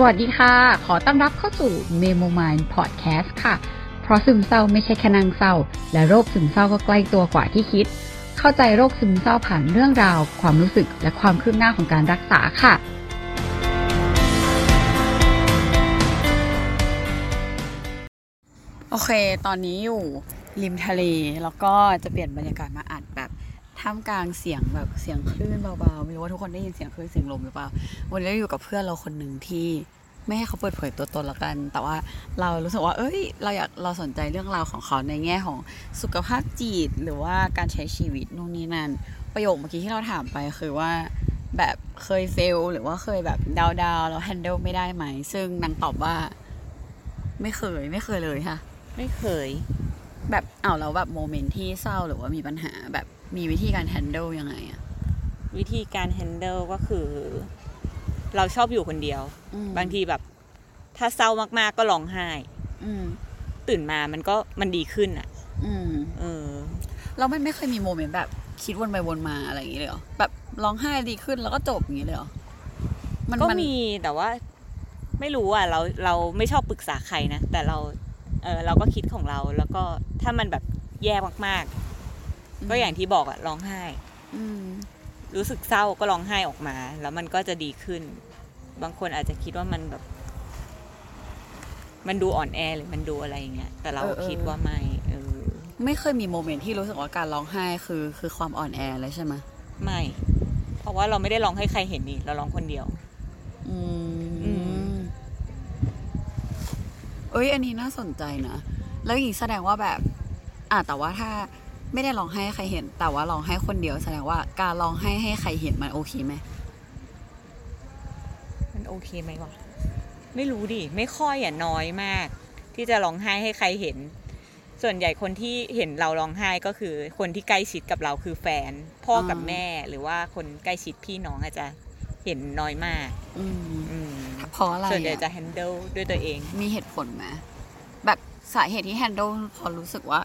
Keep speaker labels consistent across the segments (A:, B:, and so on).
A: สวัสดีค่ะ ขอต้อนรับเข้าสู่ Memo Mind Podcast ค่ะ เพราะซึมเศร้าไม่ใช่แค่นางเศร้า และโรคซึมเศร้าก็ใกล้ตัวกว่าที่คิด เข้าใจโรคซึมเศร้าผ่านเรื่องราว ความรู้สึกและความคืบหน้าของการรักษาค่ะ โอเค ตอนนี้อยู่ริมทะเล แล้วก็จะเปลี่ยนบรรยากาศมาอัดแบบ ท่ามกลางเสียงแบบเสียงคลื่นเบาๆไม่รู้ว่าทุกคนได้ยินเสียงคลื่นเสียงลมหรือเปล่า วันนี้เราอยู่กับเพื่อนเราคนหนึ่งที่ไม่ให้เขาเปิดเผยตัวตนละกัน แต่ว่าเรารู้สึกว่า เอ้ย เราอยากเราสนใจเรื่องราวของเขาในแง่ของสุขภาพจิตหรือว่าการใช้ชีวิตนู่นนี่นั่น ประโยคเมื่อกี้ที่เราถามไปคือว่าแบบเคยเฟลหรือว่าเคยแบบดาวดาวแล้วแฮนเดิลไม่ได้ไหม ซึ่งนางตอบว่า ไม่เคย ไม่เคยเลยค่ะ
B: ไม่เคย
A: แบบเอาแล้วแบบโมเมนต์ที่เศร้าหรือว่ามีปัญหาแบบ มีวิธีการแฮนเดิลยังไงอะ
B: วิธีการแฮนเดิลก็คือ เราชอบอยู่คนเดียว
A: อืม
B: บางทีแบบ ถ้าเศร้ามากๆก็ร้องไห้
A: อืม
B: ตื่นมามันก็มันดีขึ้นอะ
A: อืม
B: เออ
A: เราไม่ไม่เคยมีโมเมนต์แบบคิดวนไปวนมาอะไรอย่างงี้เลยเหรอแบบร้องไห้ดีขึ้นแล้วก็จบอย่างงี้เลยเหรอมัน
B: ก็
A: มัน
B: มีแต่ว่า ไม่รู้อะเราเราไม่ชอบปรึกษาใครนะแต่เราเออเราก็คิดของเราแล้วก็ถ้ามันแบบแย่มากๆ ก็อย่างที่บอกอะร้องไห้
A: อืม
B: รู้สึกเศร้าก็ร้องไห้ออกมา แล้วมันก็จะดีขึ้น บางคนอาจจะคิดว่ามันแบบ มันดูอ่อนแอหรือมันดูอะไรอย่างเงี้ยแต่เราคิดว่าไม่เออ
A: ไม่เคยมีโมเมนต์ที่รู้สึกว่าการร้องไห้คือคือความอ่อนแอเลยใช่ไหม
B: ไม่ เพราะว่าเราไม่ได้ร้องให้ใครเห็นนี่ เราร้องคนเดียว
A: อื
B: อื
A: มเอ้ยอันนี้น่าสนใจนะแล้วอย่างนี้แสดงว่าแบบ อะแต่ว่าถ้า ไม่ได้ร้องไห้ให้ใครเห็น แต่ว่าร้องไห้คนเดียวแสดงว่าการร้องไห้ให้ใครเห็นมันโอเคไหม
B: มันโอเคไหมวะไม่รู้ดิไม่ค่อยอะน้อยมาก ที่จะร้องไห้ให้ใครเห็น ส่วนใหญ่คนที่เห็นเราร้องไห้ก็คือ คนที่ใกล้ชิดกับเราคือแฟน พ่อกับ
A: อ่า
B: แม่หรือว่าคนใกล้ชิดพี่น้องอาจจะเห็นน้อยมาก
A: อืม
B: อืม
A: เพราะอะไร
B: ส่วนใหญ่
A: อะ
B: จะ handle ด้วยตัวเอง
A: มีเหตุผลไหมแบบสาเหตุที่แฮนด์ลพอรู้สึกว่า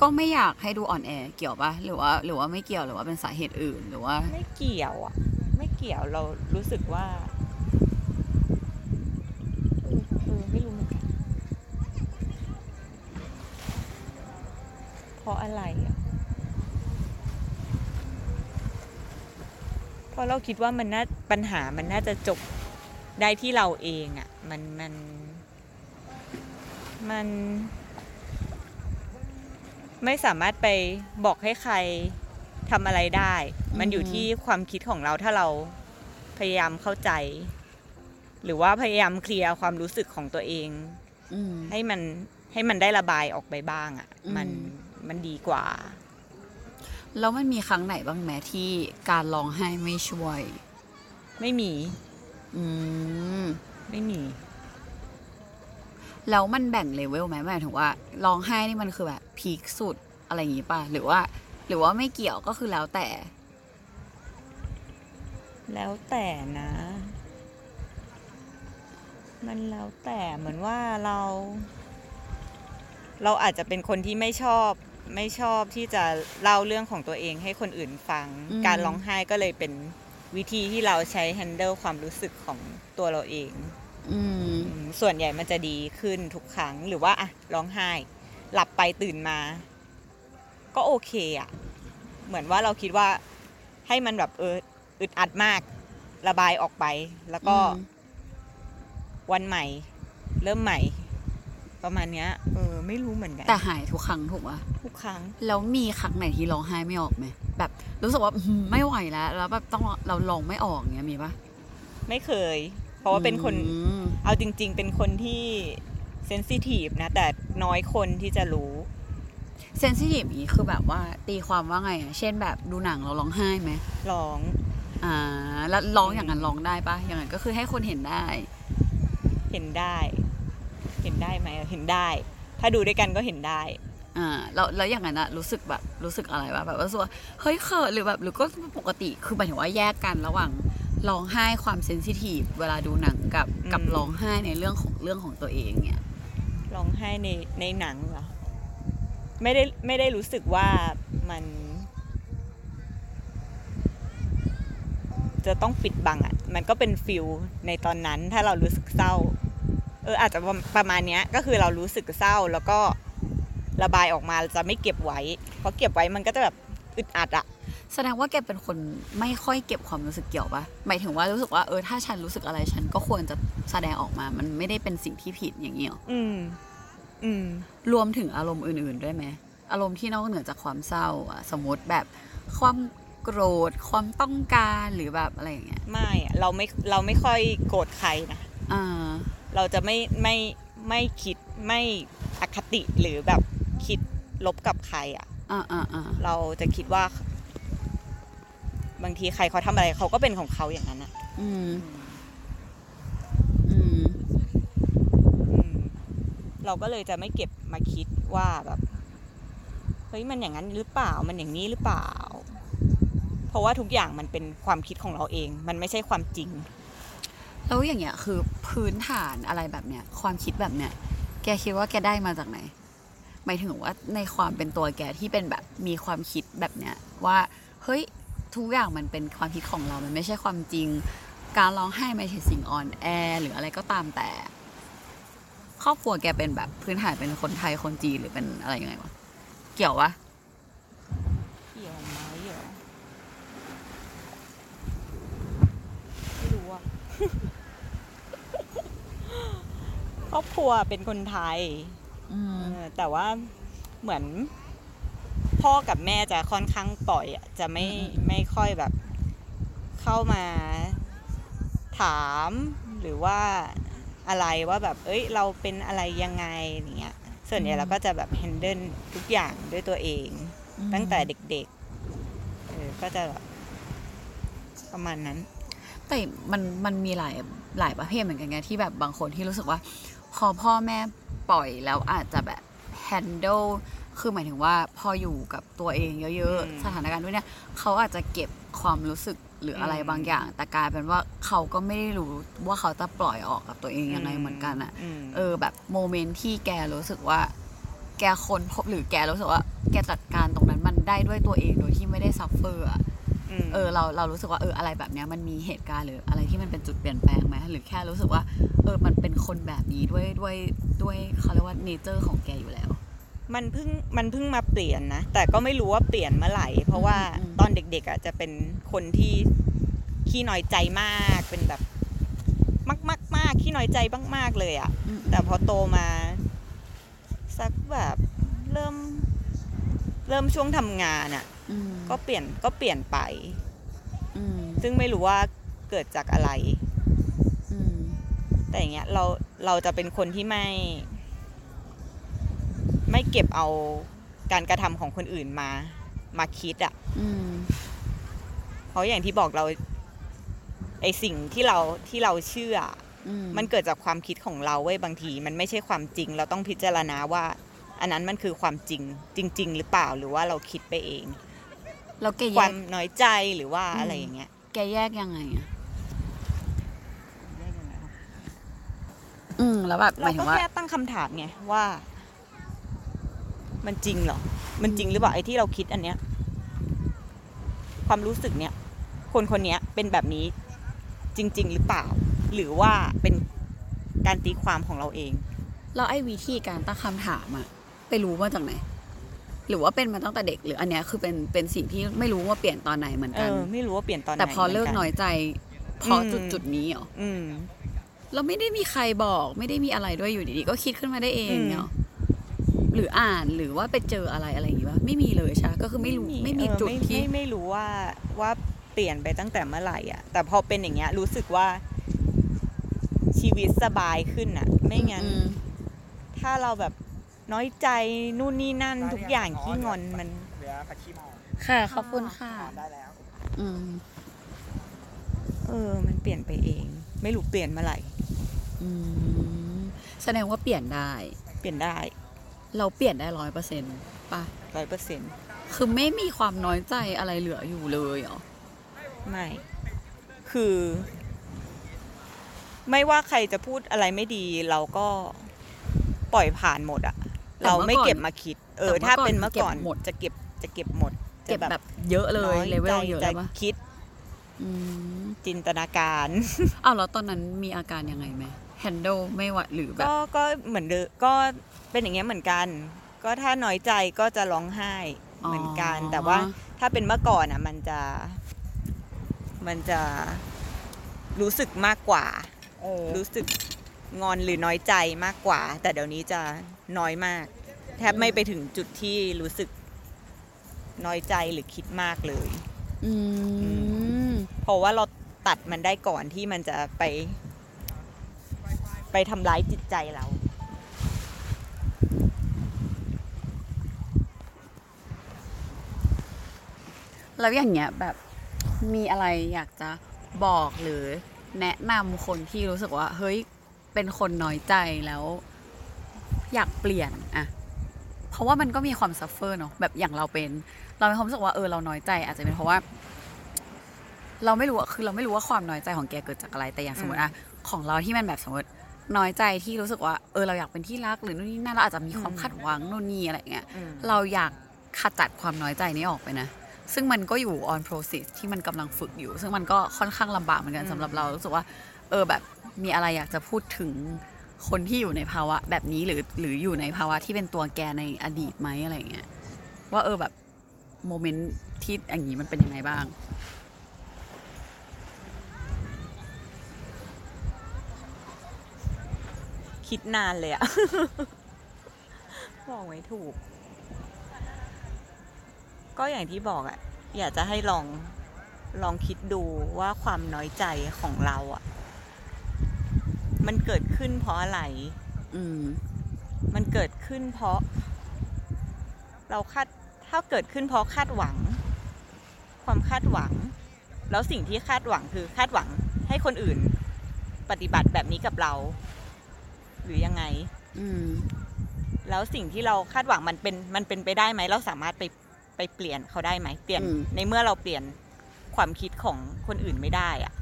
A: ก็ไม่อยากให้ดูอ่อนแอเกี่ยวปะหรือว่าหรือว่าไม่เกี่ยวหรือว่าเป็นสาเหตุอื่นหรือว่า
B: ไม่เกี่ยวอะ ไม่เกี่ยวเรารู้สึกว่าเออเออไม่รู้เหมือนกันเพราะอะไรอะเพราะเราคิดว่ามันน่าปัญหามันน่าจะจบได้ที่เราเองอะ มันมันมัน ไม่สามารถไปบอกให้ใครทำอะไรได้ มันอยู่
A: อืม
B: ที่ความคิดของเราถ้าเราพยายามเข้าใจ หรือว่าพยายามเคลียร์ความรู้สึกของตัวเอง
A: อืม
B: ให้มันให้มันได้ระบายออกไปบ้างอะ่ะ
A: อืม
B: มันมันดีกว่า
A: แล้วมันมีครั้งไหนบ้างไหมที่การร้องไห้ไม่ช่วย
B: ไม่มี
A: อืม
B: ไม่มี
A: แล้วมันแบ่งเลเวลไหมหมายถึงว่าร้องไห้นี่มันคือแบบ พีคสุดอะไรอย่างงี้ป่ะ หรือว่า หรือว่าไม่เกี่ยวก็คือแล้วแต่
B: แล้วแต่นะ มันแล้วแต่เหมือนว่าเรา เราอาจจะเป็นคนที่ไม่ชอบ ไม่ชอบที่จะเล่าเรื่องของตัวเองให้คนอื่นฟัง
A: อืม
B: การร้องไห้ก็เลยเป็นวิธีที่เราใช้ handle ความรู้สึกของตัวเราเอง
A: อืม
B: อืมส่วนใหญ่มันจะดีขึ้นทุกครั้งหรือว่าอะร้องไห้ หลับไปตื่นมา ก็โอเคอะเหมือนว่าเราคิดว่าให้มันแบบเอออึดอัดมาก ระบายออกไป แล้วก็
A: อืม
B: วันใหม่ เริ่มใหม่ ประมาณเนี้ย เออ ไม่รู้เหมือนกัน
A: แต่หายทุกครั้งถูกปะ
B: ทุกครั้ง
A: แล้วมีครั้งไหนที่ร้องไห้ไม่ออกไหมแบบรู้สึกว่าอื้อหือไม่ไหวแล้ว แล้วแบบต้องเราร้องไม่ออกเงี้ยมีปะ
B: ไม่เคย เพราะว่าเป็นคน
A: อืม
B: เอาจริง ๆ เป็นคนที่ เซนซิทีฟนะ แต่น้อยคนที่จะรู้
A: เซนซิทีฟนี้คือแบบว่าตีความว่าไงอะเช่นแบบดูหนังเราร้องไห้ไหม
B: ร้อง
A: อ่าแล้วร้องอย่างนั้นร้องได้ปะอย่างนั้นก็คือให้คนเห็นได้
B: เห็นได้ เห็นได้ไหมเห็นได้ ถ้าดูด้วยกันก็เห็นได้
A: อ่าแล้วแล้วอย่างนั้นอะรู้สึกแบบรู้สึกอะไรวะแบบว่ารู้สึกว่าเฮ้ยเขินหรือแบบหรือก็ปกติคือหมายถึงว่าแยกกันระหว่างร้องไห้ความเซนซิทีฟเวลาดูหนังกับ
B: อืม
A: กับร้องไห้ในเรื่องของเรื่องของตัวเองเนี่ย
B: ร้องไห้ในในหนังเหรอไม่ได้ไม่ได้รู้สึกว่ามันจะต้องปิดบังอะมันก็เป็นฟิลในตอนนั้น ถ้าเรารู้สึกเศร้า เอออาจจะประมาณเนี้ย ก็คือเรารู้สึกเศร้าแล้วก็ระบายออกมาจะไม่เก็บไว้ เพราะเก็บไว้มันก็จะแบบอึดอัดอะ
A: แสดงว่าแกเป็นคนไม่ค่อยเก็บความรู้สึกเกี่ยวปะหมายถึงว่ารู้สึกว่าเออถ้าฉันรู้สึกอะไรฉันก็ควรจะแสดงออกมา มันไม่ได้เป็นสิ่งที่ผิดอย่างนี้หรอ
B: อืม อืม
A: รวมถึงอารมณ์อื่น ๆ ด้วยไหมอารมณ์ที่นอกเหนือจากความเศร้าอะสมมติแบบความโกรธความต้องการหรือแบบอะไรอย่างเงี้ย
B: ไม่อะเราไม่เราไม่ค่อยโกรธใครนะ
A: อ่า
B: เราจะไม่ไม่ไม่คิดไม่อคติหรือแบบคิดลบกับใครอะ
A: อ่าอ่าอ่า
B: เราจะคิดว่า บางทีใครเขาทำอะไรเขาก็เป็นของเขาอย่างนั้นอะ
A: อืม อืม
B: อืมเราก็เลยจะไม่เก็บมาคิดว่าแบบเฮ้ยมันอย่างนั้นหรือเปล่ามันอย่างนี้หรือเปล่า เพราะว่าทุกอย่างมันเป็นความคิดของเราเอง มันไม่ใช่ความจริง
A: แล้วอย่างเงี้ยคือพื้นฐานอะไรแบบเนี้ยความคิดแบบเนี้ยแกคิดว่าแกได้มาจากไหนหมายถึงว่าในความเป็นตัวแกที่เป็นแบบมีความคิดแบบเนี้ยว่าเฮ้ย ทุกอย่างมันเป็นความคิดของเรา มันไม่ใช่ความจริง การร้องไห้ไม่ใช่สิ่งอ่อนแอหรืออะไรก็ตามแต่ ครอบครัวแกเป็นแบบพื้นฐานเป็นคนไทยคนจีนหรือเป็นอะไรยังไงวะ เกี่ยววะ
B: เกี่ยวไหมเหรอไม่รู้อะครอบครัวเป็นคนไทย
A: อืม
B: เออแต่ว่าเหมือน พ่อกับแม่จะค่อนข้างปล่อยอะจะไม่
A: อืมอืม
B: ไม่ค่อยแบบเข้ามาถามหรือว่าอะไรว่าแบบ เอ้ย เราเป็นอะไรยังไงอย่างเงี้ย ส่วนใหญ่เราก็จะแบบ handle ทุกอย่างด้วยตัวเอง ตั้งแต่เด็กๆเออก็จะแบบประมาณนั้น
A: แต่มันมันมีหลายหลายประเภทเหมือนกันไงที่แบบบางคนที่รู้สึกว่า พอพ่อแม่ปล่อยแล้วอาจจะแบบ handle คือหมายถึงว่าพออยู่กับตัวเองเยอะ
B: อืม
A: ๆสถานการณ์ด้วยเนี่ยเขาอาจจะเก็บความรู้สึกหรืออะไร
B: อืม
A: บางอย่าง แต่กลายเป็นว่าเขาก็ไม่ได้รู้ว่าเขาจะปล่อยออกกับตัวเองยังไงเหมือนกันอะ
B: ม
A: เออแบบ moment ที่แกรู้สึกว่า แกค้นพบหรือแกรู้สึกว่า แกจัดการตรงนั้นมันได้ด้วยตัวเองโดยที่ไม่ได้ suffer อะ
B: ม
A: เออเราเรารู้สึกว่าเอออะไรแบบเนี้ยมันมีเหตุการณ์หรืออะไรที่มันเป็นจุดเปลี่ยนแปลงไหมหรือแค่รู้สึกว่า เออมันเป็นคนแบบนี้ด้วยด้วยด้วยเขาเรียกว่าเนเจอร์ของแกอยู่แล้ว
B: มันเพิ่งมันเพิ่งมาเปลี่ยนนะ แต่ก็ไม่รู้ว่าเปลี่ยนเมื่อไหร่ เพราะว่า
A: อืม
B: ตอนเด็กๆอะจะเป็นคนที่ขี้น้อยใจมากเป็นแบบมากมากมากขี้น้อยใจมาก ๆ เลยอะ
A: อืม
B: แต่พอโตมาสักแบบเริ่มเริ่มช่วงทำงานอะ
A: อืม
B: ก็เปลี่ยนก็เปลี่ยนไป
A: อืม
B: ซึ่งไม่รู้ว่าเกิดจากอะไร
A: อืม
B: แต่อย่างเงี้ยเราเราจะเป็นคนที่ไม่ ไม่เก็บเอาการกระทำของคนอื่นมา มาคิดอะ่ะ
A: อืม
B: เพราะอย่างที่บอกเรา ไอสิ่งที่เราที่เราเชื่อ
A: อืม
B: มันเกิดจากความคิดของเราเว้ยบางที มันไม่ใช่ความจริง เราต้องพิจารณาว่า อันนั้นมันคือความจริง จริง ๆ หรือเปล่าหรือว่าเราคิดไปเอง
A: แล้วแก
B: ค
A: แย
B: วาม
A: ก
B: น้อยใจหรือว่า
A: อืม
B: อะไรอย่างเงี้ย
A: แกแยกยังไงอะอืมแล้วแบบห
B: เรา
A: มายถึ
B: ก็
A: งว่า
B: แค่ตั้งคำถามไงว่า มันจริงเหรอ มันจริงหรือเปล่าไอ้ที่เราคิดอันเนี้ย ความรู้สึกเนี้ย คนคนเนี้ยเป็นแบบนี้จริง ๆ หรือเปล่า หรือว่าเป็นการตีความของเราเอง
A: แล้วไอ้วิธีการตั้งคำถามอะไปรู้มาจากไหน หรือว่าเป็นมาตั้งแต่เด็กหรืออันเนี้ยคือเป็นเป็นสิ่งที่ไม่รู้ว่าเปลี่ยนตอนไหนเหมือน
B: เอ
A: กัน
B: อไม่รู้ว่าเปลี่ยนตอนไหน
A: แต่พอเลิก
B: หมื
A: น้อยใจเพราะ
B: อืม
A: จุดจุดๆนี้เหรอ
B: อืม
A: เราไม่ได้มีใครบอก ไม่ได้มีอะไรด้วยอยู่ดีๆ ก็คิดขึ้นมาได้เอง
B: อืม
A: เนาะ หรืออ่านหรือว่าไปเจออะไรอะไรอย่างงี้วะไม่มีเลยใช่ปะก็คือไม่รู้ไม่มี
B: เออ
A: จุด
B: ไม่
A: ที่
B: ไม่ไม่รู้ว่าว่าเปลี่ยนไปตั้งแต่เมื่อไหร่อะ แต่พอเป็นอย่างเงี้ยรู้สึกว่าชีวิตสบายขึ้นอะ ไม่งั้น
A: อืม
B: ถ้าเราแบบน้อยใจนู่นนี่นั่นทุกอย่างขี้งอนมัน
C: เหลือผักชีเมา
A: ค่ะขอบคุณค่ะ
C: ทานได้แล้ว
A: อืม
B: เออ มันเปลี่ยนไปเอง ไม่รู้เปลี่ยนเมื่อไหร่
A: อืมแสดงว่าเปลี่ยนได้
B: เปลี่ยนได้
A: เราเปลี่ยนได้ร้อยเปอร์เซ็นต์ป่ะ
B: ร้อยเปอร์เซ็นต์
A: คือไม่มีความน้อยใจอะไรเหลืออยู่เลยเหรอ
B: ไม่ คือ ไม่ว่าใครจะพูดอะไรไม่ดี เราก็ปล่อยผ่านหมดอะ
A: แต่
B: เรา
A: เมื่อ
B: ไม่
A: ก่อน
B: เก็บมาคิด เออ
A: แต่เมื่อ
B: ถ้า
A: ก่อน
B: เป็นเมื่อก่อน
A: เก็บหมด
B: จะเก็บจะเก็บหมดจะ
A: เก็บแบบเยอะเลย
B: น้อ
A: เลเวล
B: ใจ
A: เยอะ
B: จะ
A: เลยปะ
B: คิด
A: อืม
B: จินตนาการ
A: อ้าวแล้วตอนนั้นมีอาการยังไงไหม handle ไม่ไหวหรือแบบ
B: ก็ก็เหมือนเดิมก็เป็นอย่างเงี้ยเหมือนกัน ก็ถ้าน้อยใจก็จะร้องไห้เหมือนกัน
A: อ๋อ
B: แต่ว่าถ้าเป็นเมื่อก่อนอะ มันจะ มันจะรู้สึกมากกว่า
A: เออ
B: รู้สึกงอนหรือน้อยใจมากกว่า แต่เดี๋ยวนี้จะน้อยมาก แทบไม่ไปถึงจุดที่รู้สึกน้อยใจหรือคิดมากเลย
A: อืม
B: เพราะว่าเราตัดมันได้ก่อนที่มันจะไป ไปทำร้ายจิตใจเรา
A: แล้วอย่างเงี้ยแบบมีอะไรอยากจะบอกหรือแนะนำคนที่รู้สึกว่า เฮ้ยเป็นคนน้อยใจแล้ว อยากเปลี่ยนอะเพราะว่ามันก็มีความ suffer เนาะแบบอย่างเราเป็น เรามีความรู้สึกว่าเออเราน้อยใจอาจจะเป็นเพราะว่า เราไม่รู้อะคือเราไม่รู้ว่าความน้อยใจของแกเกิดจากอะไรแต่อย่างสมมติอะของเราที่มันแบบสมมติ น้อยใจที่รู้สึกว่าเออเราอยากเป็นที่รักหรือนู่นนี่นั่นเราอาจจะมีความ
B: อืม
A: คาดหวังนู่นนี่อะไรเงี้ย
B: อืม
A: เราอยากขจัดความน้อยใจนี้ออกไปนะ ซึ่งมันก็อยู่ on process ที่มันกำลังฝึกอยู่ ซึ่งมันก็ค่อนข้างลำบากเหมือนกัน
B: อืม
A: สำหรับเรารู้สึกว่า เออแบบมีอะไรอยากจะพูดถึงคนที่อยู่ในภาวะแบบนี้หรือหรืออยู่ในภาวะที่เป็นตัวแกในอดีตไหมอะไรเงี้ยว่าเออแบบโมเมนต์ที่อย่างนี้มันเป็นยังไงบ้าง
B: คิดนานเลยอะ บอกไม่ถูก ก็อย่างที่บอกอะอยากจะให้ลองลองคิดดูว่าความน้อยใจของเราอะมันเกิดขึ้นเพราะอะไร
A: อืม
B: มันเกิดขึ้นเพราะ เราคาดถ้าเกิดขึ้นเพราะคาดหวัง ความคาดหวัง แล้วสิ่งที่คาดหวังคือคาดหวังให้คนอื่น ปฏิบัติแบบนี้กับเรา หรือยังไง
A: อืม
B: แล้วสิ่งที่เราคาดหวังมันเป็นมันเป็นไปได้ไหมเราสามารถไปไปเปลี่ยนเขาได้ไหมเปลี่ยน
A: อืม
B: ในเมื่อเราเปลี่ยนความคิดของคนอื่นไม่ได้อะ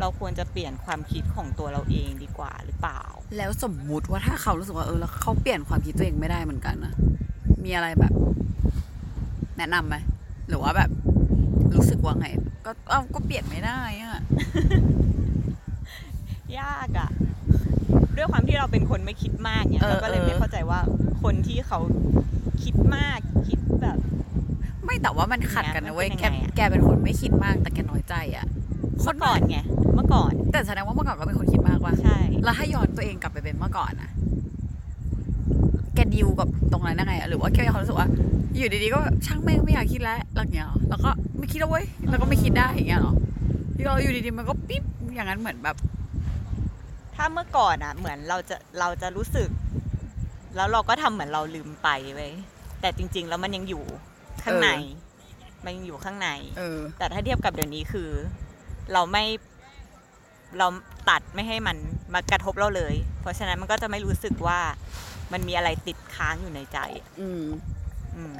B: เราควรจะเปลี่ยนความคิดของตัวเราเองดีกว่าหรือเปล่า
A: แล้วสมมุติว่าถ้าเขารู้สึกว่าเออแล้วเขาเปลี่ยนความคิดตัวเองไม่ได้เหมือนกันนะมีอะไรแบบ แนะนำไหมหรือว่าแบบ รู้สึกว่าไง ก็เอ้าก็เปลี่ยนไม่ได้อะ
B: ยากอะ ด้วยความที่เราเป็นคนไม่คิดมากเนี่ย
A: เออ
B: เราก็เลย
A: เออ
B: ไม่เข้าใจว่าคนที่เขาคิดมากคิดแบบ
A: ไม่แต่ว่ามันขัดกันนะเว้ย
B: มัน
A: แก
B: เป็นยังไงอะ
A: แกเป็นคนไม่คิดมากแต่แกน้อยใจอะ
B: เมื่อก่อนไงเมื่อก่อน
A: แต่แสดงว่าเมื่อก่อนก็เป็นคนคิดมากว่ะ
B: ใช่
A: แล้วถ้าย้อนตัวเองกลับไปเป็นเมื่อก่อนอะแกดิวกับตรงนั้นยังไงอะหรือว่าแกมีความรู้สึกว่าอยู่ดีๆก็แบบช่างแม่งไม่อยากคิดแล้วอะไรอย่างเงี้ยเหรอแล้วก็ไม่คิดแล้วเว้ยแล้วก็ไม่คิดได้อย่างเงี้ยเหรอที่เราอยู่ดีๆมันก็ปิ๊บอย่างนั้นเหมือนแบบ
B: ถ้าเมื่อก่อนอะเหมือนเราจะเราจะรู้สึก แล้วเราก็ทำเหมือนเราลืมไปไว้ยแต่จริง ๆ แล้วมันยังอยู่ข้างใน มันยังอยู่ข้างใน
A: เออ
B: แต่ถ้าเทียบกับเดี๋ยวนี้คือ เราไม่เราตัดไม่ให้มันมากระทบเราเลย เพราะฉะนั้นมันก็จะไม่รู้สึกว่ามันมีอะไรติดค้างอยู่ในใจ
A: อืม
B: อืม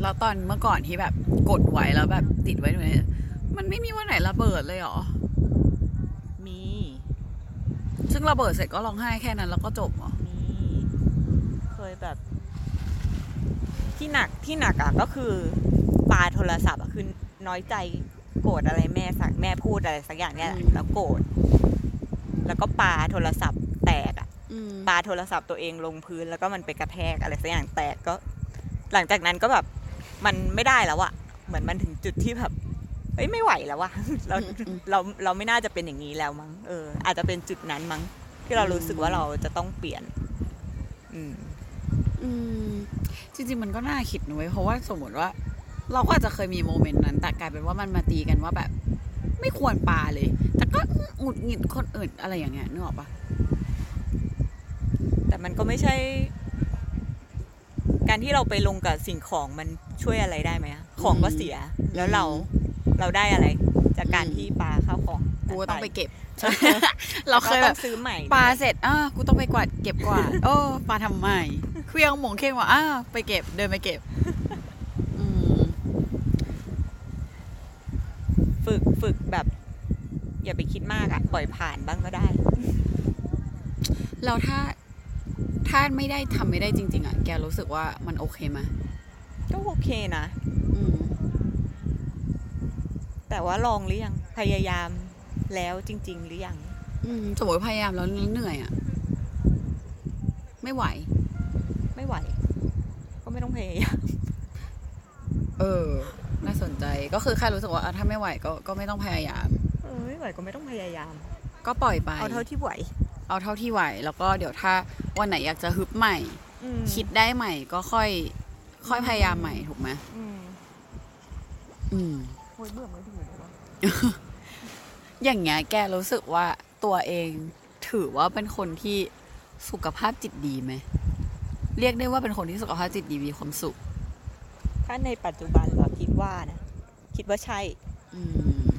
A: แล้วตอนเมื่อก่อนที่แบบกดไว้แล้วแบบติดไว้ตรงนี้มันไม่มีวันไหนระเบิดเลยเหรอ
B: มี
A: ซึ่งระเบิดเสร็จก็ร้องไห้แค่นั้นแล้วก็จบเหรอ
B: มีเคยแบบ ที่หนักที่หนักอะก็คือปาโทรศัพท์อะคือน้อยใจโกรธอะไรแม่สักแม่พูดอะไรสักอย่างเนี่ยแหละแล้วโกรธแล้วก็ปาโทรศัพท์แตกอะ
A: อืม
B: ปาโทรศัพท์ตัวเองลงพื้นแล้วก็มันไปกระแทกอะไรสักอย่างแตกก็ หลังจากนั้นก็แบบมันไม่ได้แล้วอะเหมือนมันถึงจุดที่แบบ เอ้ยไม่ไหวแล้ววะเรา
A: อืมอืม
B: เราเราไม่น่าจะเป็นอย่างนี้แล้วมั้งเออ อาจจะเป็นจุดนั้นมั้ง ที่เรารู้สึกว่าเราจะต้องเปลี่ยน อืม
A: อืม จริง ๆ มันก็น่าคิดนะเว้ยเพราะว่าสมมติว่า เราก็อาจจะเคยมีโมเมนต์นั้น แต่กลายเป็นว่ามันมาตีกันว่าแบบ ไม่ควรปาเลย แต่ก็หงุดหงิดคนอื่นอะไรอย่างเงี้ยนึกออกปะ
B: แต่มันก็ไม่ใช่ การที่เราไปลงกับสิ่งของมันช่วยอะไรได้ไหมอะของก็เสียแล้วเรา เราได้อะไร จากการที่ปาข้าวของ
A: กูก็ต้องไป
B: นั้น
A: เก็บ เราเคย
B: ก็
A: แบ
B: ต้อบงซื้อใหม่
A: ปาเสร็จอะกูต้องไปกวาดเก็บกวาดโอ้ปาทำไมเครื่องหมงเข่งว่าอ้าวไปเก็บเดินไปเก็บอืม
B: ฝึกฝึกแบบ อย่าไปคิดมากอะปล่อยผ่านบ้างก็ได้
A: แล้วถ้าถ้าไม่ได้ทำไม่ได้จริง ๆอะแกรู้สึกว่ามันโอเคไหม
B: ก็โอเคนะ
A: อืม
B: แแต่ว่าลองหรือยังพยายามแล้วจริง ๆ หรือยัง
A: อืมสมมติพยายามแล้วเหนื่อยอะไม่ไหว
B: ไม่ไหว ก็ไม่ต้องพยายาม
A: เออ น่าสนใจก็คือแค่รู้สึกว่าอะถ้าไม่ไหวก็ก็ไม่ต้องพยายาม
B: เออไม่ไหวก็ไม่ต้องพยายาม
A: ก็ปล่อยไป
B: เอาเท่าที่ไหว
A: เอาเท่าที่ไหว แล้วก็เดี๋ยวถ้าวันไหนอยากจะฮึบใหม่
B: อืม
A: คิดได้ใหม่ก็ค่อย ค่อยพยายามใหม่ถูกไหม
B: อืม
A: อืม
B: โอ้ยเบื่อไม่ถึงเลยวะ
A: อย่างเงี้ยแกรู้สึกว่าตัวเองถือว่าเป็นคนที่สุขภาพจิตดีไหม เรียกได้ว่าเป็นคนที่สุขภาพจิตดีมีความสุข
B: ถ้าในปัจจุบันเราคิดว่านะ คิดว่าใช่
A: อืม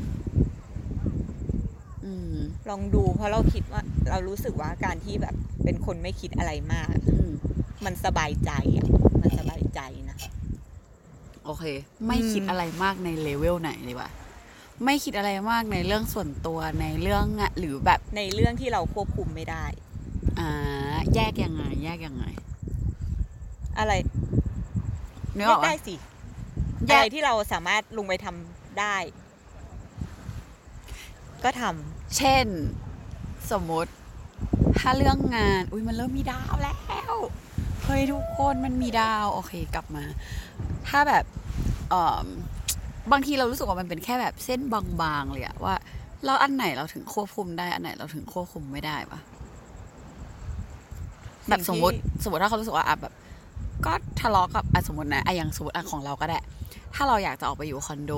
A: อืม
B: ลองดูเพราะเราคิดว่า เรารู้สึกว่าการที่แบบเป็นคนไม่คิดอะไรมาก
A: อืม
B: มันสบายใจอะ มันสบายใจนะ
A: โอเค ไม่คิด
B: อืม
A: อะไรมากในเลเวลไหนเลยวะ ไม่คิดอะไรมากในเรื่องส่วนตัวในเรื่องงานหรือแบบ
B: ในเรื่องที่เราควบคุมไม่ได้
A: อ่าแยกยังไง แยกยังไง
B: อะไร
A: เนื้อ
B: แย
A: ออกก
B: ได้
A: ปะ
B: สิ
A: แย
B: อะไร
A: ก
B: ที่เราสามารถลงไปทำได้ ก็ทำ
A: เช่น สมมติ ถ้าเรื่องงาน อุ้ยมันเริ่มมีดาวแล้ว เฮ้ยทุกคนมันมีดาว โอเคกลับมา ถ้าแบบเออ บางทีเรารู้สึกว่ามันเป็นแค่แบบเส้นบางๆเลยอะว่าเราอันไหนเราถึงควบคุมได้อันไหนเราถึงควบคุมไม่ได้ปะแบบสมมติสมมติถ้าเขารู้สึกว่าอะแบบ ก็ทะเลาะกับอะสมมตินะอะอย่างสมมติอะของเราก็ได้ ถ้าเราอยากจะออกไปอยู่คอนโด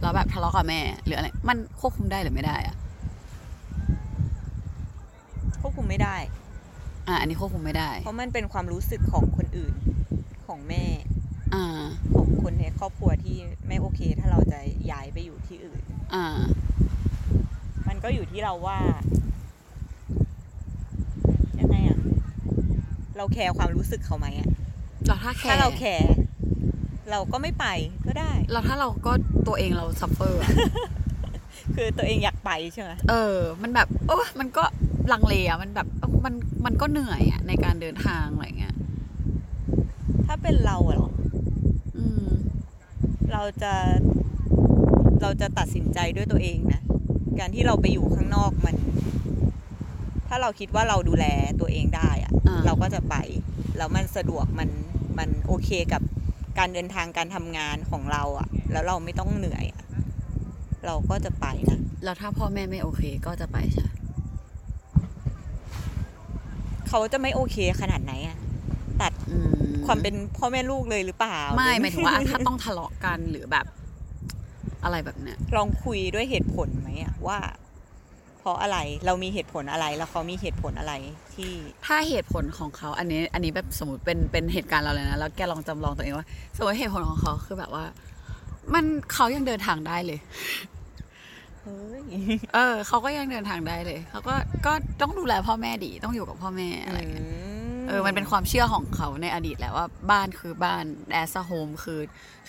A: แล้วแบบทะเลาะกับแม่หรืออะไรมันควบคุมได้หรือไม่ได้อะ
B: ควบคุมไม่ได้
A: อะอันนี้ควบคุมไม่ได้
B: เพราะมันเป็นความรู้สึกของคนอื่นของแม่
A: อ่า
B: ของคนในครอบครัวที่ไม่โอเค ถ้าเราจะย้ายไปอยู่ที่อื่น
A: อ่า
B: มันก็อยู่ที่เราว่า ยังไงอะเราแคร์ความรู้สึกเขาไหมอะ
A: เราถ้าแคร์
B: ถ้าเราแคร์เราก็ไม่ไปก็ได้
A: เราถ้าเราก็ตัวเองเรา suffer
B: คือตัวเองอยากไปใช่ไหม
A: เออ มันแบบโอ้มันก็ลังเลอะมันแบบเอ้ามันมันก็เหนื่อยอะในการเดินทางอะไรเงี้ย
B: ถ้าเป็นเราอะเหรอ
A: อืม
B: เราจะเราจะตัดสินใจด้วยตัวเองนะ การที่เราไปอยู่ข้างนอกมัน ถ้าเราคิดว่าเราดูแลตัวเองได้อะ
A: อ่า
B: เราก็จะไปแล้วมันสะดวกมันมันโอเคกับการเดินทางการทำงานของเราอะแล้วเราไม่ต้องเหนื่อยอะเราก็จะไปนะ
A: แล้วถ้าพ่อแม่ไม่โอเคก็จะไปใช่
B: เขาจะไม่โอเคขนาดไหนอะตัด
A: อืม
B: ความเป็นพ่อแม่ลูกเลยหรือเปล่า
A: ไม่หมายถึงว่าอะถ้าต้องทะเลาะกันหรือแบบ อะไรแบบเนี้ย
B: ลองคุยด้วยเหตุผลไหมอะว่า เพราะอะไรเรามีเหตุผลอะไรแล้วเขามีเหตุผลอะไรที่
A: ถ้าเหตุผลของเขาอันนี้ อันนี้แบบสมมติเป็นเป็นเหตุการณ์เราเลยนะแล้วแกลองจำลองตัวเองว่าสมมติเหตุผลของเขาคือแบบว่า มันเขายังเดินทางได้เลย
B: เฮ้ย
A: เออเขาก็ยังเดินทางได้เลย เขาก็ก็ต้องดูแลพ่อแม่ดี ต้องอยู่กับพ่อแม่อะไรเงี้ย เออมันเป็นความเชื่อของเขาในอดีตแหละว่าบ้านคือบ้านแอสโฮมคือ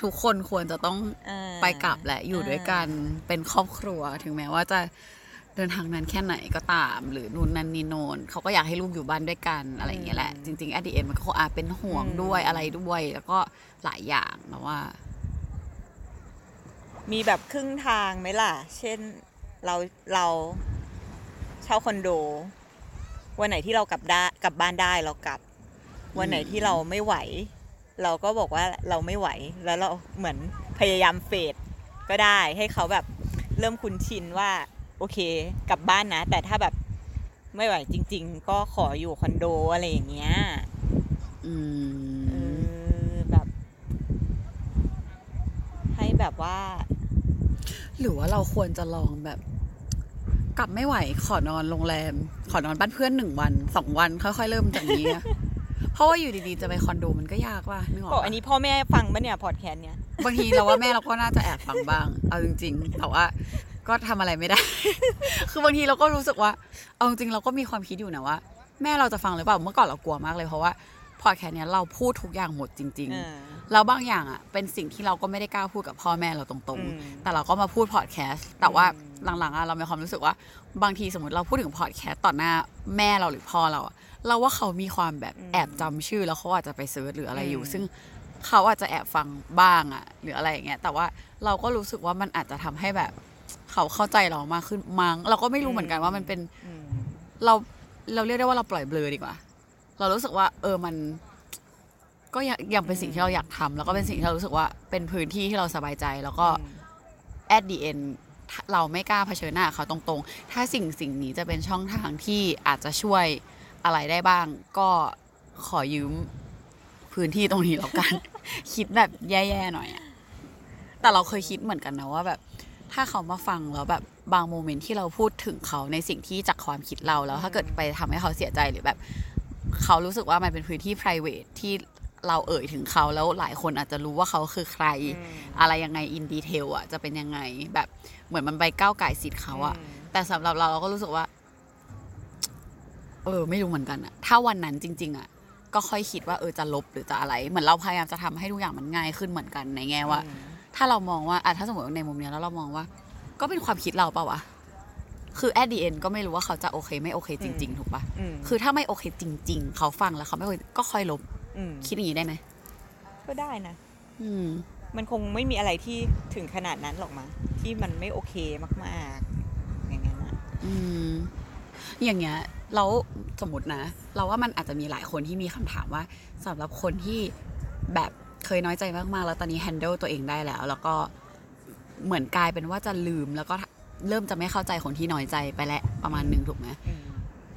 A: ทุกคนควรจะต้อง
B: อ่า
A: ไปกลับแหละอยู่ด้วยกันเป็นครอบครัวถึงแม้ว่าจะเดินทางนั้นแค่ไหนก็ตาม หรือนู่นนั่นนี่โนนเขาก็อยากให้ลูกอยู่บ้านด้วยกันอะไรอย่างเงี้ยแหละ จริงๆอดีตมันก็คงอาจเป็นห่วงด้วยอะไรด้วย แล้วก็หลายอย่างนะว่า
B: มีแบบครึ่งทางไหมล่ะ เช่นเราเราเช่าคอนโด วันไหนที่เรากลับได้กลับบ้านได้เรากลับ วันไหนที่เราไม่ไหว เราก็บอกว่าเราไม่ไหวแล้วเราเหมือนพยายามเฟดก็ได้ให้เขาแบบเริ่มคุ้นชินว่าโอเคกลับบ้านนะ แต่ถ้าแบบไม่ไหวจริง ๆ ก็ขออยู่คอนโดอะไรอย่างเงี้ย
A: อื
B: เอ
A: ม
B: อแบบ ให้แบบว่า
A: หรือว่าเราควรจะลองแบบ กลับไม่ไหวขอนอนโรงแรม ขอนอนบ้านเพื่อนหนึ่งวันสองวันค่อยๆเริ่มจากนี้อะเพราะว่าอยู่ดีๆจะไปคอนโดมันก็ยากว่ะนึกออก
B: บอก
A: ปะ
B: อันนี้พ่อแม่ฟังปะเนี่ยพอดแคสต์เนี่ย
A: บางทีเราว่าแม่เราก็น่าจะแอบฟังบ้าง เอาจริงๆ แต่ว่าก็ทำอะไรไม่ได้ คือบางทีเราก็รู้สึกว่า เอาจริงๆเราก็มีความคิดอยู่นะว่า แม่เราจะฟังหรือเปล่า เมื่อก่อนเรากลัวมากเลยเพราะว่าพอดแคสต์เนี้ยเราพูดทุกอย่างหมดจริง
B: เออ
A: ๆ แล้วบางอย่างอะเป็นสิ่งที่เราก็ไม่ได้กล้าพูดกับพ่อแม่เราตรง
B: อืม
A: ๆแต่เราก็มาพูดพอดแคสต์แต่ว่า
B: อืม
A: หลังๆอะเรามีความรู้สึกว่าบางทีสมมติเราพูดถึงพอดแคสต์ต่อหน้าแม่เราหรือพ่อเราอะเราว่าเขามีความแบบแอบจำชื่อแล้วเขาอาจจะไปเซิร์ชหรืออะไรอยู่ ซึ่งเขาอาจจะแอบฟังบ้างอะหรืออะไรอย่างเงี้ยแต่ว่าเราก็รู้สึกว่ามันอาจจะทำให้แบบเขาเข้าใจเรามากขึ้นมั้งเราก็ไม่รู้เหมือนกันว่ามันเป็น
B: อืม
A: เราเราเรียกได้ว่าเราปล่อยเบลอดีกว่า เรารู้สึกว่า เออมัน ก็ยังยังเป็นสิ่งที่เราอยากทำแล้วก็เป็นสิ่งที่เรารู้สึกว่าเป็นพื้นที่ที่เราสบายใจแล้วก็ at the end เราไม่กล้าเผชิญหน้ากับเขาตรงๆ ถ้าสิ่งสิ่งนี้จะเป็นช่องทางที่อาจจะช่วยอะไรได้บ้าง ก็ขอยืมพื้นที่ตรงนี้แล้วกัน คิดแบบแย่ๆหน่อยอะแต่เราเคยคิดเหมือนกันนะว่าแบบ ถ้าเขามาฟังแล้วแบบบางโมเมนต์ที่เราพูดถึงเขาในสิ่งที่จากความคิดเราแล้ว ถ้าเกิดไปทำให้เขาเสียใจหรือแบบ เขารู้สึกว่ามันเป็นพื้นที่ p r i v a t ที่ เราเอ่ยถึงเขาแล้วหลายคนอาจจะรู้ว่าเขาคือใคร
B: อืม
A: อะไรยังไงอินดีเทลอะจะเป็นยังไงแบบเหมือนมันไปก้าวไก่สิทธิ์เขาอะ แต่สำหรับเราเราก็รู้สึกว่า เออ ไม่รู้เหมือนกันอะถ้าวันนั้นจริง ๆอะก็ค่อยคิดว่าเออจะลบหรือจะอะไร เหมือนเราพยายามจะทำให้ทุกอย่างมันง่ายขึ้นเหมือนกันในแง่ว่า
B: อืม
A: ถ้าเรามองว่าอะถ้าสมมติว่าในมุมเนี้ยแล้วเรามองว่า ก็เป็นความคิดเราเปล่าวะคือ at the end ก็ไม่รู้ว่าเขาจะโอเคไม่โอเคจริง ๆ ถูกปะ
B: อืม
A: คือถ้าไม่โอเคจริง ๆ เขาฟังแล้วเขาไม่โอเคก็ค่อยลบ
B: ม
A: คิดอย่างนี้ได้ไหม
B: ก็ได้นะ
A: อืม
B: มันคงไม่มีอะไรที่ถึงขนาดนั้นหรอกมั้งที่มันไม่โอเคมากๆ อย่างนั้นนะ
A: อืม อย่างเงี้ยแล้วสมมตินะ เราว่ามันอาจจะมีหลายคนที่มีคำถามว่าสำหรับคนที่แบบเคยน้อยใจมากๆ แล้วตอนนี้ handle ตัวเองได้แล้ว แล้วก็เหมือนกลายเป็นว่าจะลืมแล้วก็เริ่มจะไม่เข้าใจคนที่น้อยใจไปแล้วประมาณหนึ่งถูกไหม
B: อืม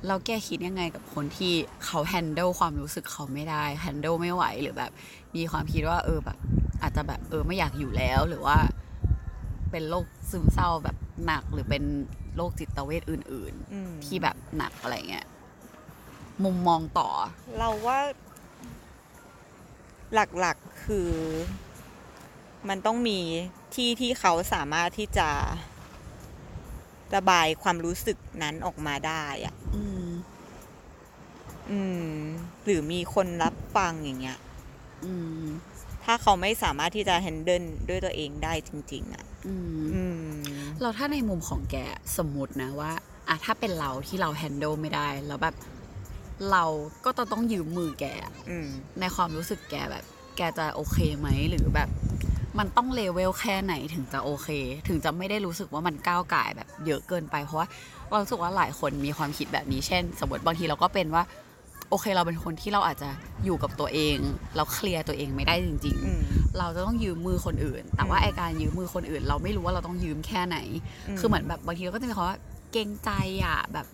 A: เราแก้คิดยังไงกับคนที่เขา handle ความรู้สึกเขาไม่ได้ handle ไม่ไหวหรือแบบ มีความคิดว่า เออแบบ อาจจะแบบเออไม่อยากอยู่แล้วหรือว่า เป็นโรคซึมเศร้าแบบหนักหรือเป็นโรคจิตเวชอื่น
B: อืม
A: ๆ ที่แบบหนักอะไรเงี้ยมุมมองต่อ
B: เราว่าหลักๆคือ มันต้องมีที่ที่เขาสามารถที่จะระบายความรู้สึกนั้นออกมาได้อะ
A: อืม
B: อืม หรือมีคนรับฟังอย่างเงี้ย
A: อืม
B: ถ้าเขาไม่สามารถที่จะ handle ด้วยตัวเองได้จริง ๆ อะ
A: อืม
B: อืม
A: เราถ้าในมุมของแกสมมตินะว่าอะถ้าเป็นเราที่เรา handle ไม่ได้ แล้วแบบ เราก็ต้องต้องยืมมือแกอะ
B: อืม
A: ในความรู้สึกแกแบบ แกจะโอเคไหมหรือแบบ มันต้องเลเวลแค่ไหนถึงจะโอเค ถึงจะไม่ได้รู้สึกว่ามันก้าวไก่ายแบบเยอะเกินไปเพราะว่าเรารู้สึกว่าหลายคนมีความคิดแบบนี้เช่น สมมติบางทีเราก็เป็นว่า โอเคเราเป็นคนที่เราอาจจะอยู่กับตัวเอง เราเคลียร์ตัวเองไม่ได้จริง
B: อืม
A: ๆเราจะต้องยืมมือคนอื่น แต่ว่า
B: อืม
A: ไอการยืมมือคนอื่น เราไม่รู้ว่าเราต้องยืมแค่ไหน คือเหมือนแบบบางทีเราก็จะมีคำว่าเกรงใจอะแบบ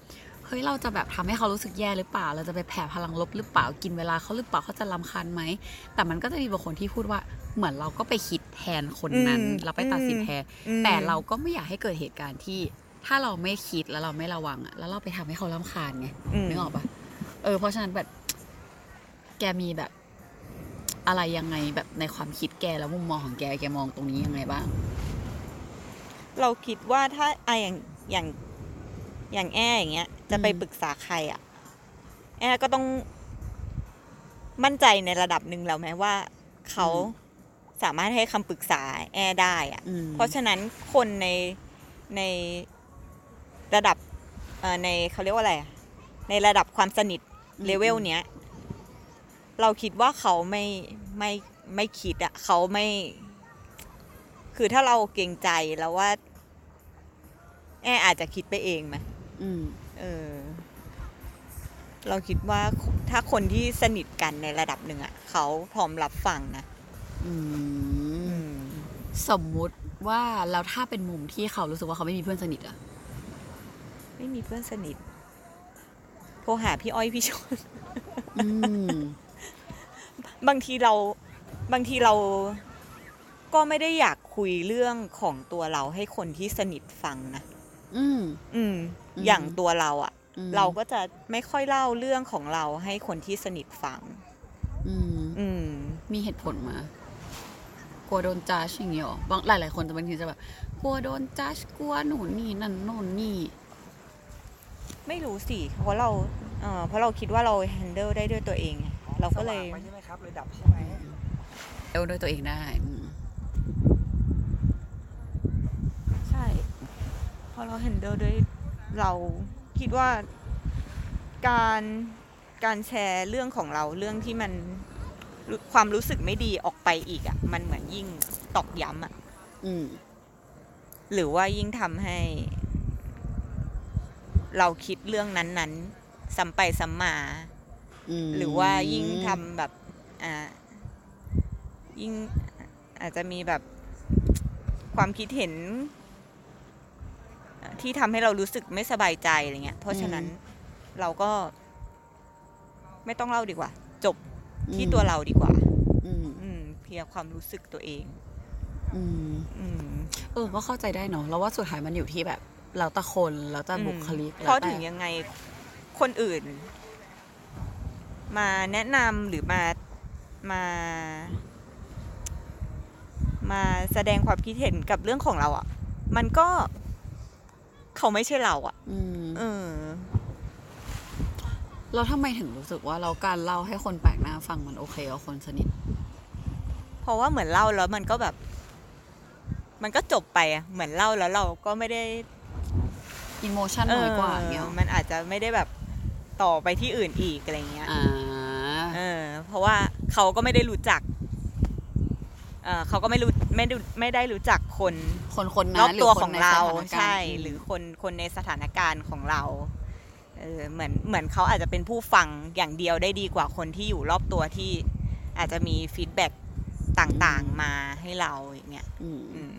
A: เฮ้ยเราจะแบบทำให้เขารู้สึกแย่หรือเปล่า เราจะไปแผ่พลังลบหรือเปล่ากินเวลาเขาหรือเปล่าเขาจะรำคาญไหมแต่มันก็จะมีบางคนที่พูดว่าเหมือนเราก็ไปคิดแทนคนนั้น
B: อืม
A: เราไปตัดสินแทน
B: อืม
A: แต่เราก็ไม่อยากให้เกิดเหตุการณ์ที่ ถ้าเราไม่คิดแล้วเราไม่ระวังอะแล้วเราไปทำให้เขารำคาญไง
B: ม
A: นึกออกปะ เออเพราะฉะนั้นแบบแกมีแบบอะไรยังไงแบบในความคิดแกแล้วมุมมองของแกแกมองตรงนี้ยังไงบ้าง
B: เราคิดว่าถ้าไอะอย่างอย่างอย่างแออย่างเงี้ย จะไป
A: อืม
B: ปรึกษาใครอะแอก็ต้องมั่นใจในระดับหนึ่งแล้วไหมว่าเขาสามารถให้คำปรึกษาแอได้อะ
A: อืม
B: เพราะฉะนั้นคนในในระดับเอ่อในเขาเรียกว่าอะไรอะในระดับความสนิท
A: อืม
B: เลเวลเนี้ย เราคิดว่าเขาไม่ไม่ไม่คิดอะเขาไม่ คือถ้าเราเกรงใจแล้วว่า แออาจจะคิดไปเองไหม
A: อืม
B: เออ เราคิดว่าถ้าคนที่สนิทกันในระดับหนึ่งอะเขาพร้อมรับฟังนะ
A: อื
B: อื
A: ม
B: ม
A: สมมุติว่าแล้วถ้าเป็นมุมที่เขารู้สึกว่าเขาไม่มีเพื่อนสนิทอะ
B: ไม่มีเพื่อนสนิทโทรหาพี่อ้อยพี่ชน
A: อืม
B: บางทีเราบางทีเราก็ไม่ได้อยากคุยเรื่องของตัวเราให้คนที่สนิทฟังนะ
A: อืม
B: อืม
A: อืม
B: อย่างตัวเราอะ
A: อืม
B: เราก็จะไม่ค่อยเล่าเรื่องของเราให้คนที่สนิทฟัง
A: อืม
B: อืม
A: มีเหตุผลมากลัวโดนจัดอย่างเงี้ยหรอบางหลายหลาย ๆ คนจะบางทีจะแบบ กลัวโดนจัดกลัวหนูนนี่นั่นโน่นนี่
B: ไม่รู้สิเพราะเราเออเพราะเราคิดว่าเรา handle ได้ด้วยตัวเองไงเราก็เลย
C: สว่างไปใช่ไหมครับเลยดับใช่ไหม
A: เอลด้วยตัวเองได้อืม
B: ใช่พอเรา handle ด้วยเราคิดว่าการการแชร์เรื่องของเราเรื่องที่มันรู้ความรู้สึกไม่ดีออกไปอีกอะมันเหมือนยิ่งตอกย้ำอะ
A: อืม
B: หรือว่ายิ่งทำให้ เราคิดเรื่องนั้นๆซ้ำไปซ้ำมา
A: ม
B: หรือว่ายิ่งทำแบบอ่ายิ่งอาจจะมีแบบความคิดเห็น ที่ทำให้เรารู้สึกไม่สบายใจอะไรเงี้ย เพราะฉะนั้นเราก็ ไม่ต้องเล่าดีกว่า จบที่ตัวเราดีกว่า
A: อืม
B: อืมเคลียร์ความรู้สึกตัวเอง
A: อืม
B: อืม
A: เออ ก็เข้าใจได้เนาะแล้วว่าสุดท้ายมันอยู่ที่แบบ เราแต่คนแล้วแต่บุคลิก
B: เพราะ
A: แล้วแต่
B: ถึงยังไงคนอื่น มาแนะนำหรือมามา มาแสดงความคิดเห็นกับเรื่องของเราอะ่ะ มันก็เขาไม่ใช่เราอะ่ะ
A: อืม
B: เออ
A: เราทำไมถึงรู้สึกว่าเราการเล่าให้คนแปลกหน้าฟังมันโอเคกับคนสนิท
B: เพราะว่าเหมือนเล่าแล้วมันก็แบบ มันก็จบไปอะเหมือนเล่าแล้วเราก็ไม่ได้
A: อิโมชันน้อยกว่าอย่างเงี้ย
B: เออมันอาจจะไม่ได้แบบต่อไปที่อื่นอีกอะไรเงี้ย
A: อ่า
B: เออเพราะว่าเขาก็ไม่ได้รู้จักเออเขาก็ไม่รู้ไม่ได้ไม่ได้รู้จักคน
A: คนคน
B: ร
A: นั้
B: อนบ
A: หรือ
B: ตัว
A: คน
B: ของ
A: ใน
B: เรา
A: สถานการณ์
B: ใช่ หรือคนคนในสถานการณ์ของเราเออเหมือนเหมือนเขาอาจจะเป็นผู้ฟังอย่างเดียวได้ดีกว่าคนที่อยู่รอบตัวที่อาจจะมีฟีดแบ็กต่างๆมาให้เราอย่างเงี้ย
A: อืม
B: อืม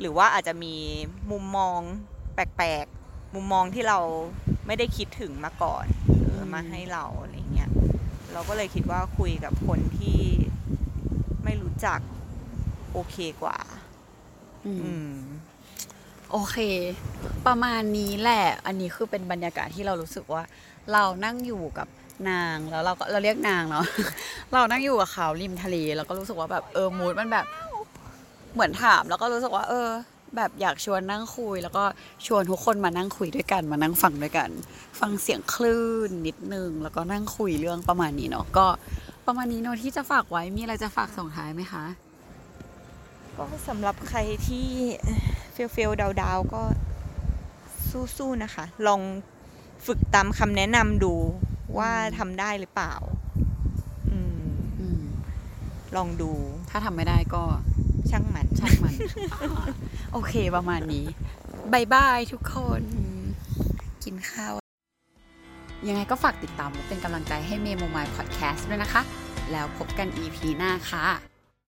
B: หรือว่าอาจจะมีมุมมอง แปลกๆ มุมมองที่เราไม่ได้คิดถึงมาก่อนเออมาให้เราอะไรเงี้ยเราก็เลยคิดว่าคุยกับคนที่ไม่รู้จักโอเคกว่า
A: อืม
B: อืม
A: โอเค ประมาณนี้แหละ อันนี้คือเป็นบรรยากาศที่เรารู้สึกว่า เรานั่งอยู่กับนางแล้วเราก็เราเรียกนางเนาะเรานั่งอยู่กับเขาริมทะเล แล้วก็รู้สึกว่าแบบเออมูดมันแบบ เหมือนถามแล้วก็รู้สึกว่า เออ แบบอยากชวนนั่งคุย แล้วก็ชวนทุกคนมานั่งคุยด้วยกัน มานั่งฟังด้วยกัน ฟังเสียงคลื่นนิดนึง แล้วก็นั่งคุยเรื่องประมาณนี้เนาะก็ประมาณนี้เนาะที่จะฝากไว้มีอะไรจะฝากส่งท้ายไหมคะ
B: ก็สำหรับใครที่ fail fail down down ๆก็สู้ๆนะคะ ลองฝึกตามคำแนะนำดูว่าทำได้หรือเปล่าอืม
A: อืม
B: ลองดู
A: ถ้าทำไม่ได้ก็
B: ช่างมัน
A: ช่างมัน โอเคประมาณนี้ bye bye ทุกคน กินข้าว ยังไงก็ฝากติดตามและเป็นกำลังใจให้เมโมมายพอดแคสต์ด้วยนะคะ แล้วพบกัน EP หน้าค่ะ